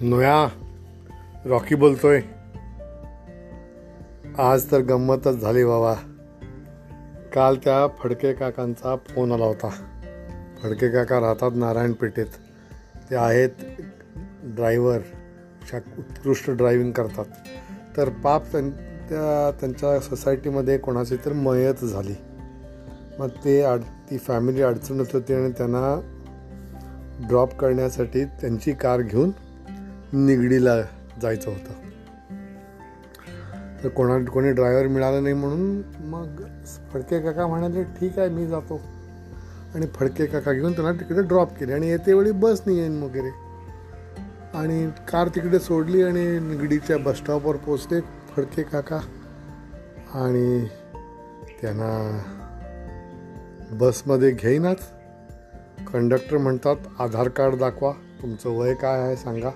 Noah Rocky बोलतोय. आज तर गंमतच झाली बाबा. काल त्या फडके काकांचा फोन आला होता. फडके काका राहतात नारायणपेठेत ते आहेत ड्रायव्हर उत्कृष्ट ड्रायव्हिंग करतात. तर पाप त्यां त्या त्यांच्या सोसायटीमध्ये कोणाची तर मयत झाली. मग ते अड ती फॅमिली अडचणीत होती आणि त्यांना ड्रॉप करण्यासाठी त्यांची कार घेऊन निगडीला जायचं होतं. तर कोणा कोणी ड्रायव्हर मिळाला नाही म्हणून मग फडके काका म्हणाले ठीक आहे मी जातो. आणि फडके काका घेऊन त्यांना तिकडे ड्रॉप केले. आणि येते वेळी बस नाही येईन वगैरे. आणि कार तिकडे सोडली आणि निगडीच्या बसस्टॉपवर पोचले फडके काका. आणि त्यांना बसमध्ये घेईनाच. कंडक्टर म्हणतात आधार कार्ड दाखवा. तुमचं वय काय आहे सांगा.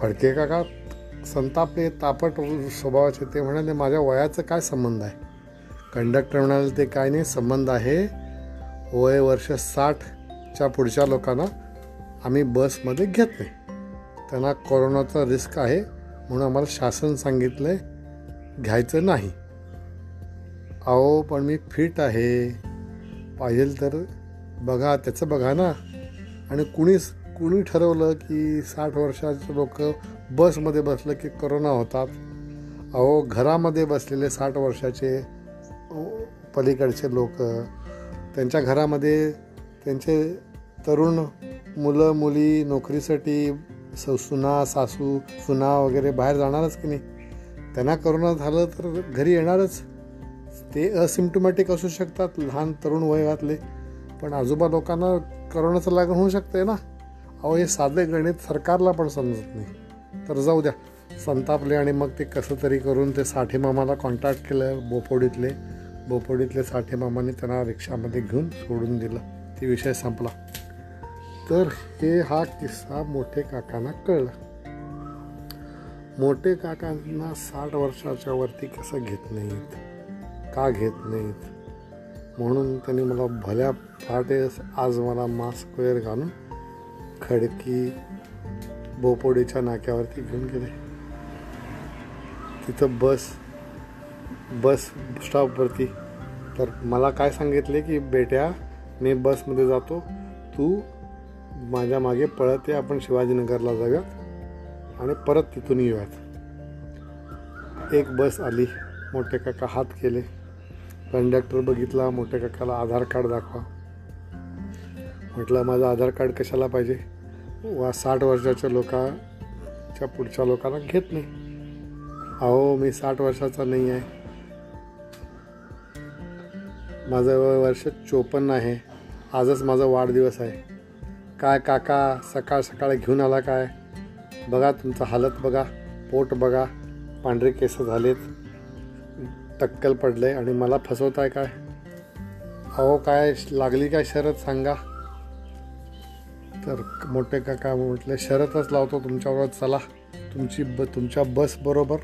फडके काका संतापले तापट स्वभावाचे ते म्हणाले माझ्या वयाचं काय संबंध आहे? कंडक्टर म्हणाले ते काय नाही संबंध आहे. वय वर्ष साठच्या पुढच्या लोकांना आम्ही बसमध्ये घेत नाही. त्यांना कोरोनाचा रिस्क आहे म्हणून आम्हाला शासन सांगितलं आहे घ्यायचं नाही. अहो पण मी फिट आहे. पाहिजे तर बघा त्याचं बघा ना. आणि कुणीच कुणी ठरवलं की साठ वर्षाचे लोक बसमध्ये बसलं की करोना होतात? अहो घरामध्ये बसलेले साठ वर्षाचे पलीकडचे लोक त्यांच्या घरामध्ये त्यांचे तरुण मुलं मुली नोकरीसाठी स सुना सासू सुना वगैरे बाहेर जाणारच की नाही? त्यांना करोना झालं तर घरी येणारच. ते असिम्टोमॅटिक असू शकतात लहान तरुण वयातले पण आजोबा लोकांना करोनाचं लागण होऊ शकतंय ना? अहो हे साधे गणित सरकारला पण समजत नाही. तर जाऊ द्या. संतापले आणि मग ते कसं तरी करून ते साठे मामाला कॉन्टॅक्ट केलं बोपोडीतले बोपोडीतले साठे मामाने त्यांना रिक्षामध्ये घेऊन सोडून दिलं. ते विषय संपला. तर हे हा किस्सा मोठे काकांना कळला. मोठे काकांना साठ वर्षाच्या वरती कसं घेत नाहीत? का घेत नाहीत? म्हणून त्यांनी मला भल्या पहाटे आज मला मास्क वगैरे घालून खडकी बोपोडेच्या नाक्यावरती घेऊन गेले. तिथं बस बस स्टॉपवरती तर मला काय सांगितले की बेट्या मी बसमध्ये जातो. तू माझ्या मागे पळत ये आपण शिवाजीनगरला जाऊयात आणि परत तिथून येऊयात. एक बस आली. मोठे काका हात केले. कंडक्टर बघितला. मोठ्या काकाला आधार कार्ड दाखवा. म्हटलं माझं आधार कार्ड कशाला पाहिजे? वा साठ वर्षाच्या लोकांच्या पुढच्या लोकांना घेत नाही. अहो मी साठ वर्षाचा नाही आहे. माझं वर्ष चोपन्न आहे. आजच माझा वाढदिवस आहे. काय काका सकाळ सकाळ घेऊन आला काय? बघा तुमचं हालत बघा पोट बघा. पांढरे केस झालेत. टक्कल पडले आणि मला फसवताय काय? अहो काय लागली काय शरद सांगा. तर मोठे काका म्हटले शरतच लावतो तुमच्याबरोबर चला. तुमची ब तुमच्या बस बरोबर.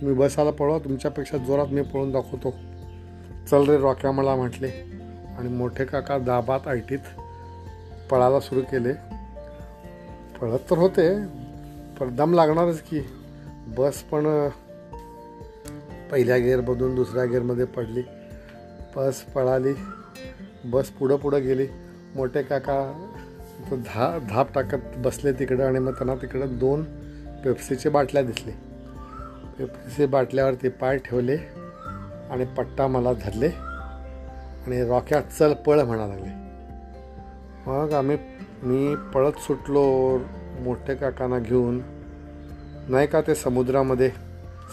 तुम्ही बसाला पळवा तुमच्यापेक्षा जोरात मी पळून दाखवतो. चल रे रॉक्या मला म्हटले. आणि मोठे काका दाबात ऐटीत पळायला सुरू केले. पळत तर होते पण दम लागणारच की. बस पण पहिल्या गेअरमधून दुसऱ्या गेअरमध्ये पडली. बस पळाली. बस पुढं पुढं गेली. मोठे काका धा धाप टाकत बसले तिकडं आणि मग त्यांना तिकडं दोन पेप्सीचे बाटल्या दिसले. पेप्सी बाटल्यावरती पाय ठेवले आणि पट्टा मला धरले आणि रॉक्या चल पळ म्हणा लागले. मग आम्ही मी पळत सुटलो मोठे काकांना घेऊन. नाही का ते समुद्रामध्ये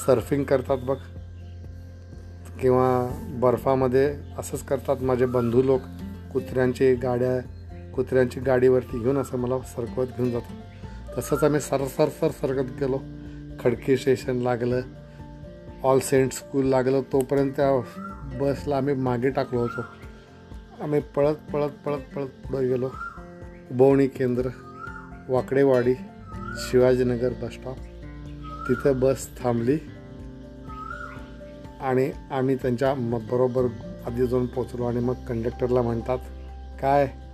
सर्फिंग करतात बघ? किंवा बर्फामध्ये असंच करतात माझे बंधू लोक कुत्र्यांची गाड्या कुत्र्यांची गाडीवरती घेऊन असं मला सरकवत घेऊन जातो. तसंच आम्ही सर सर सरकत गेलो. खडकी स्टेशन लागलं. ऑल सेंट स्कूल लागलं. तोपर्यंत त्या बसला आम्ही मागे टाकलो होतो. आम्ही पळत पळत पळत पळत पुढं गेलो. उभवणी केंद्र वाकडेवाडी शिवाजीनगर बसस्टॉप तिथं बस थांबली. आणि आम्ही त्यांच्या बरोबर आधी जाऊन पोचलो आणि मग कंडक्टरला म्हणतात काय?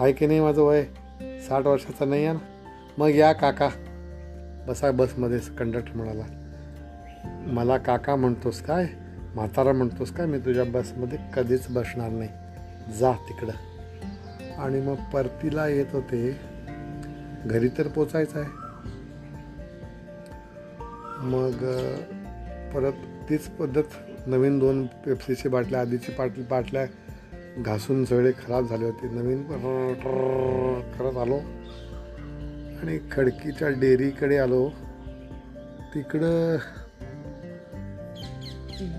आहे की नाही माझं वय? साठ वर्षाचा नाही आहे ना? मग या काका. बसा बसमध्ये कंडक्टर म्हणाला. मला काका म्हणतोस काय? म्हातारा म्हणतोस काय? मी तुझ्या बसमध्ये कधीच बसणार नाही. जा तिकडं. आणि मग परतीला येत होते. घरी तर पोचायचं आहे. मग परत तीच पद्धत नवीन दोन पेप्सीची बाटल्या आधीची पाटली बाटल्या घासून सगळे खराब झाले होते. नवीन हो, करत आलो. आणि खडकीच्या डेअरीकडे आलो. तिकडं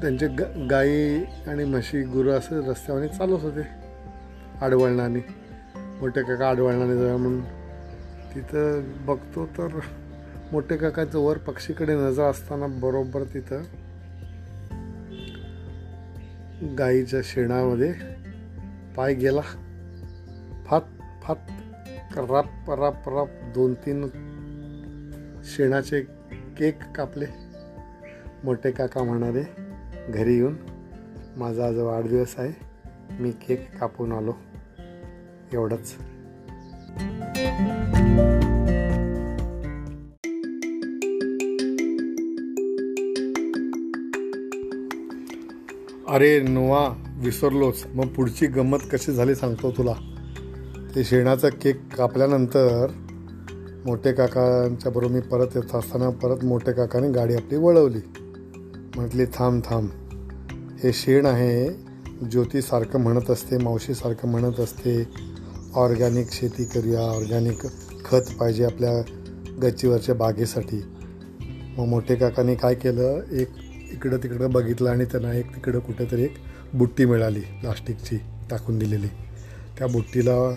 त्यांचे ग गाई आणि म्हशी गुरं असं रस्त्यावर चालूच होते. आडवळणाने. मोठे काका आडवळणाने जाऊया म्हणून. तिथं बघतो तर मोठे काकाचं वर पक्षीकडे नजर असताना बरोबर तिथं गाईच्या शेणामध्ये पाय गेला फात फात रप रप रप दोन तीन शेणाचे केक कापले. मोठे काका म्हणाले घरी येऊन माझा आज वाढदिवस आहे. मी केक कापून आलो. एवढंच. अरे नोवा विसरलोच. मग पुढची गंमत कशी झाली सांगतो तुला. ते शेणाचा केक कापल्यानंतर मोठे काकांच्या बरोबर मी परत येत असताना परत मोठे काकाने गाडी आपली वळवली. म्हटली थांब थांब. हे शेण आहे. ज्योतीसारखं म्हणत असते मावशीसारखं म्हणत असते. ऑर्गॅनिक शेती करूया ऑर्गॅनिक खत पाहिजे आपल्या गच्चीवरच्या बागेसाठी. मग मोठे काकाने काय केलं? एक इकडं तिकडं बघितलं आणि त्यांना एक तिकडं कुठेतरी एक बुट्टी मिळाली प्लास्टिकची टाकून दिलेली. त्या बुट्टीला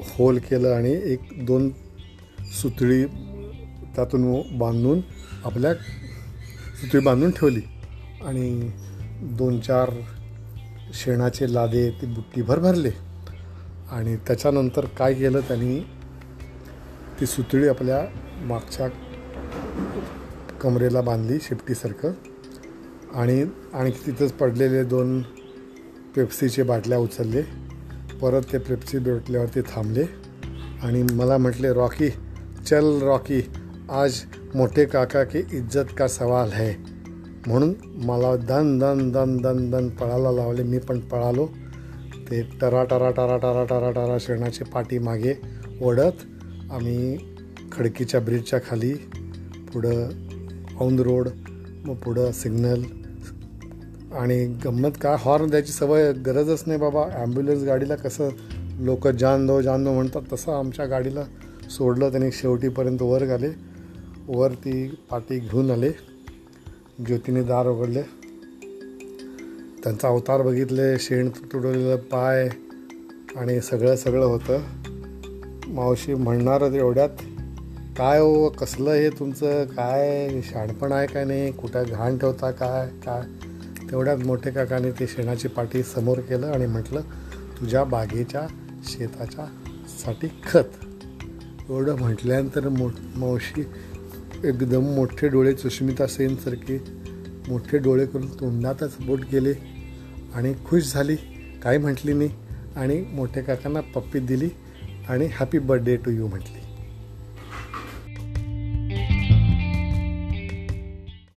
होल केलं आणि एक दोन सुतळी त्यातून बांधून आपल्या सुतळी बांधून ठेवली. आणि दोन चार शेणाचे लादे ती बुट्टीभर भरले. आणि त्याच्यानंतर काय केलं त्यांनी? ती सुतळी आपल्या मागच्या कमरेला बांधली शेपटीसारखं. आणि आणखी तिथंच पडलेले दोन पेप्सीचे बाटल्या उचलले. परत ते पेप्सी बाटल्यावरती थांबले. आणि मला म्हटले रॉकी चल रॉकी आज मोठे काका की इज्जत का सवाल है? म्हणून मला दन दन दन दन दन पळायला लावले. मी पण पळालो. ते टरा टरा टरा टरा टरा टरा शेणाची पाठी मागे ओढत आम्ही खडकीच्या ब्रिजच्या खाली पुढं औंद रोड मग पुढं सिग्नल आणि गंमत काय हॉर्न द्यायची सवय गरजच नाही बाबा. ॲम्ब्युलन्स गाडीला कसं लोक जान दो जान दो म्हणतात तसं आमच्या गाडीला सोडलं त्यांनी शेवटीपर्यंत वर आले वर ती पाटी घेऊन आले. ज्योतीने दार उघडले. त्यांचा अवतार बघितले शेण तुटवलेलं पाय आणि सगळं सगळं होतं. मावशी म्हणणारच एवढ्यात काय हो कसलं हे तुमचं? काय? शाणपण आहे काय नाही? कुठं घाण ठेवता? काय? काय? तेवढ्यात मोठे काकाने ते शेणाची पाठी समोर केलं आणि म्हटलं तुझ्या बागेच्या शेताच्या साठी खत. एवढं म्हटल्यानंतर मो मावशी एकदम मोठे डोळे सुष्मिता सेनसारखे मोठे डोळे करून तोंडातच बोट गेले आणि खुश झाली. काही म्हटली नाही आणि मोठ्या काकांना पप्पी दिली आणि हॅपी बर्थडे टू यू म्हटली.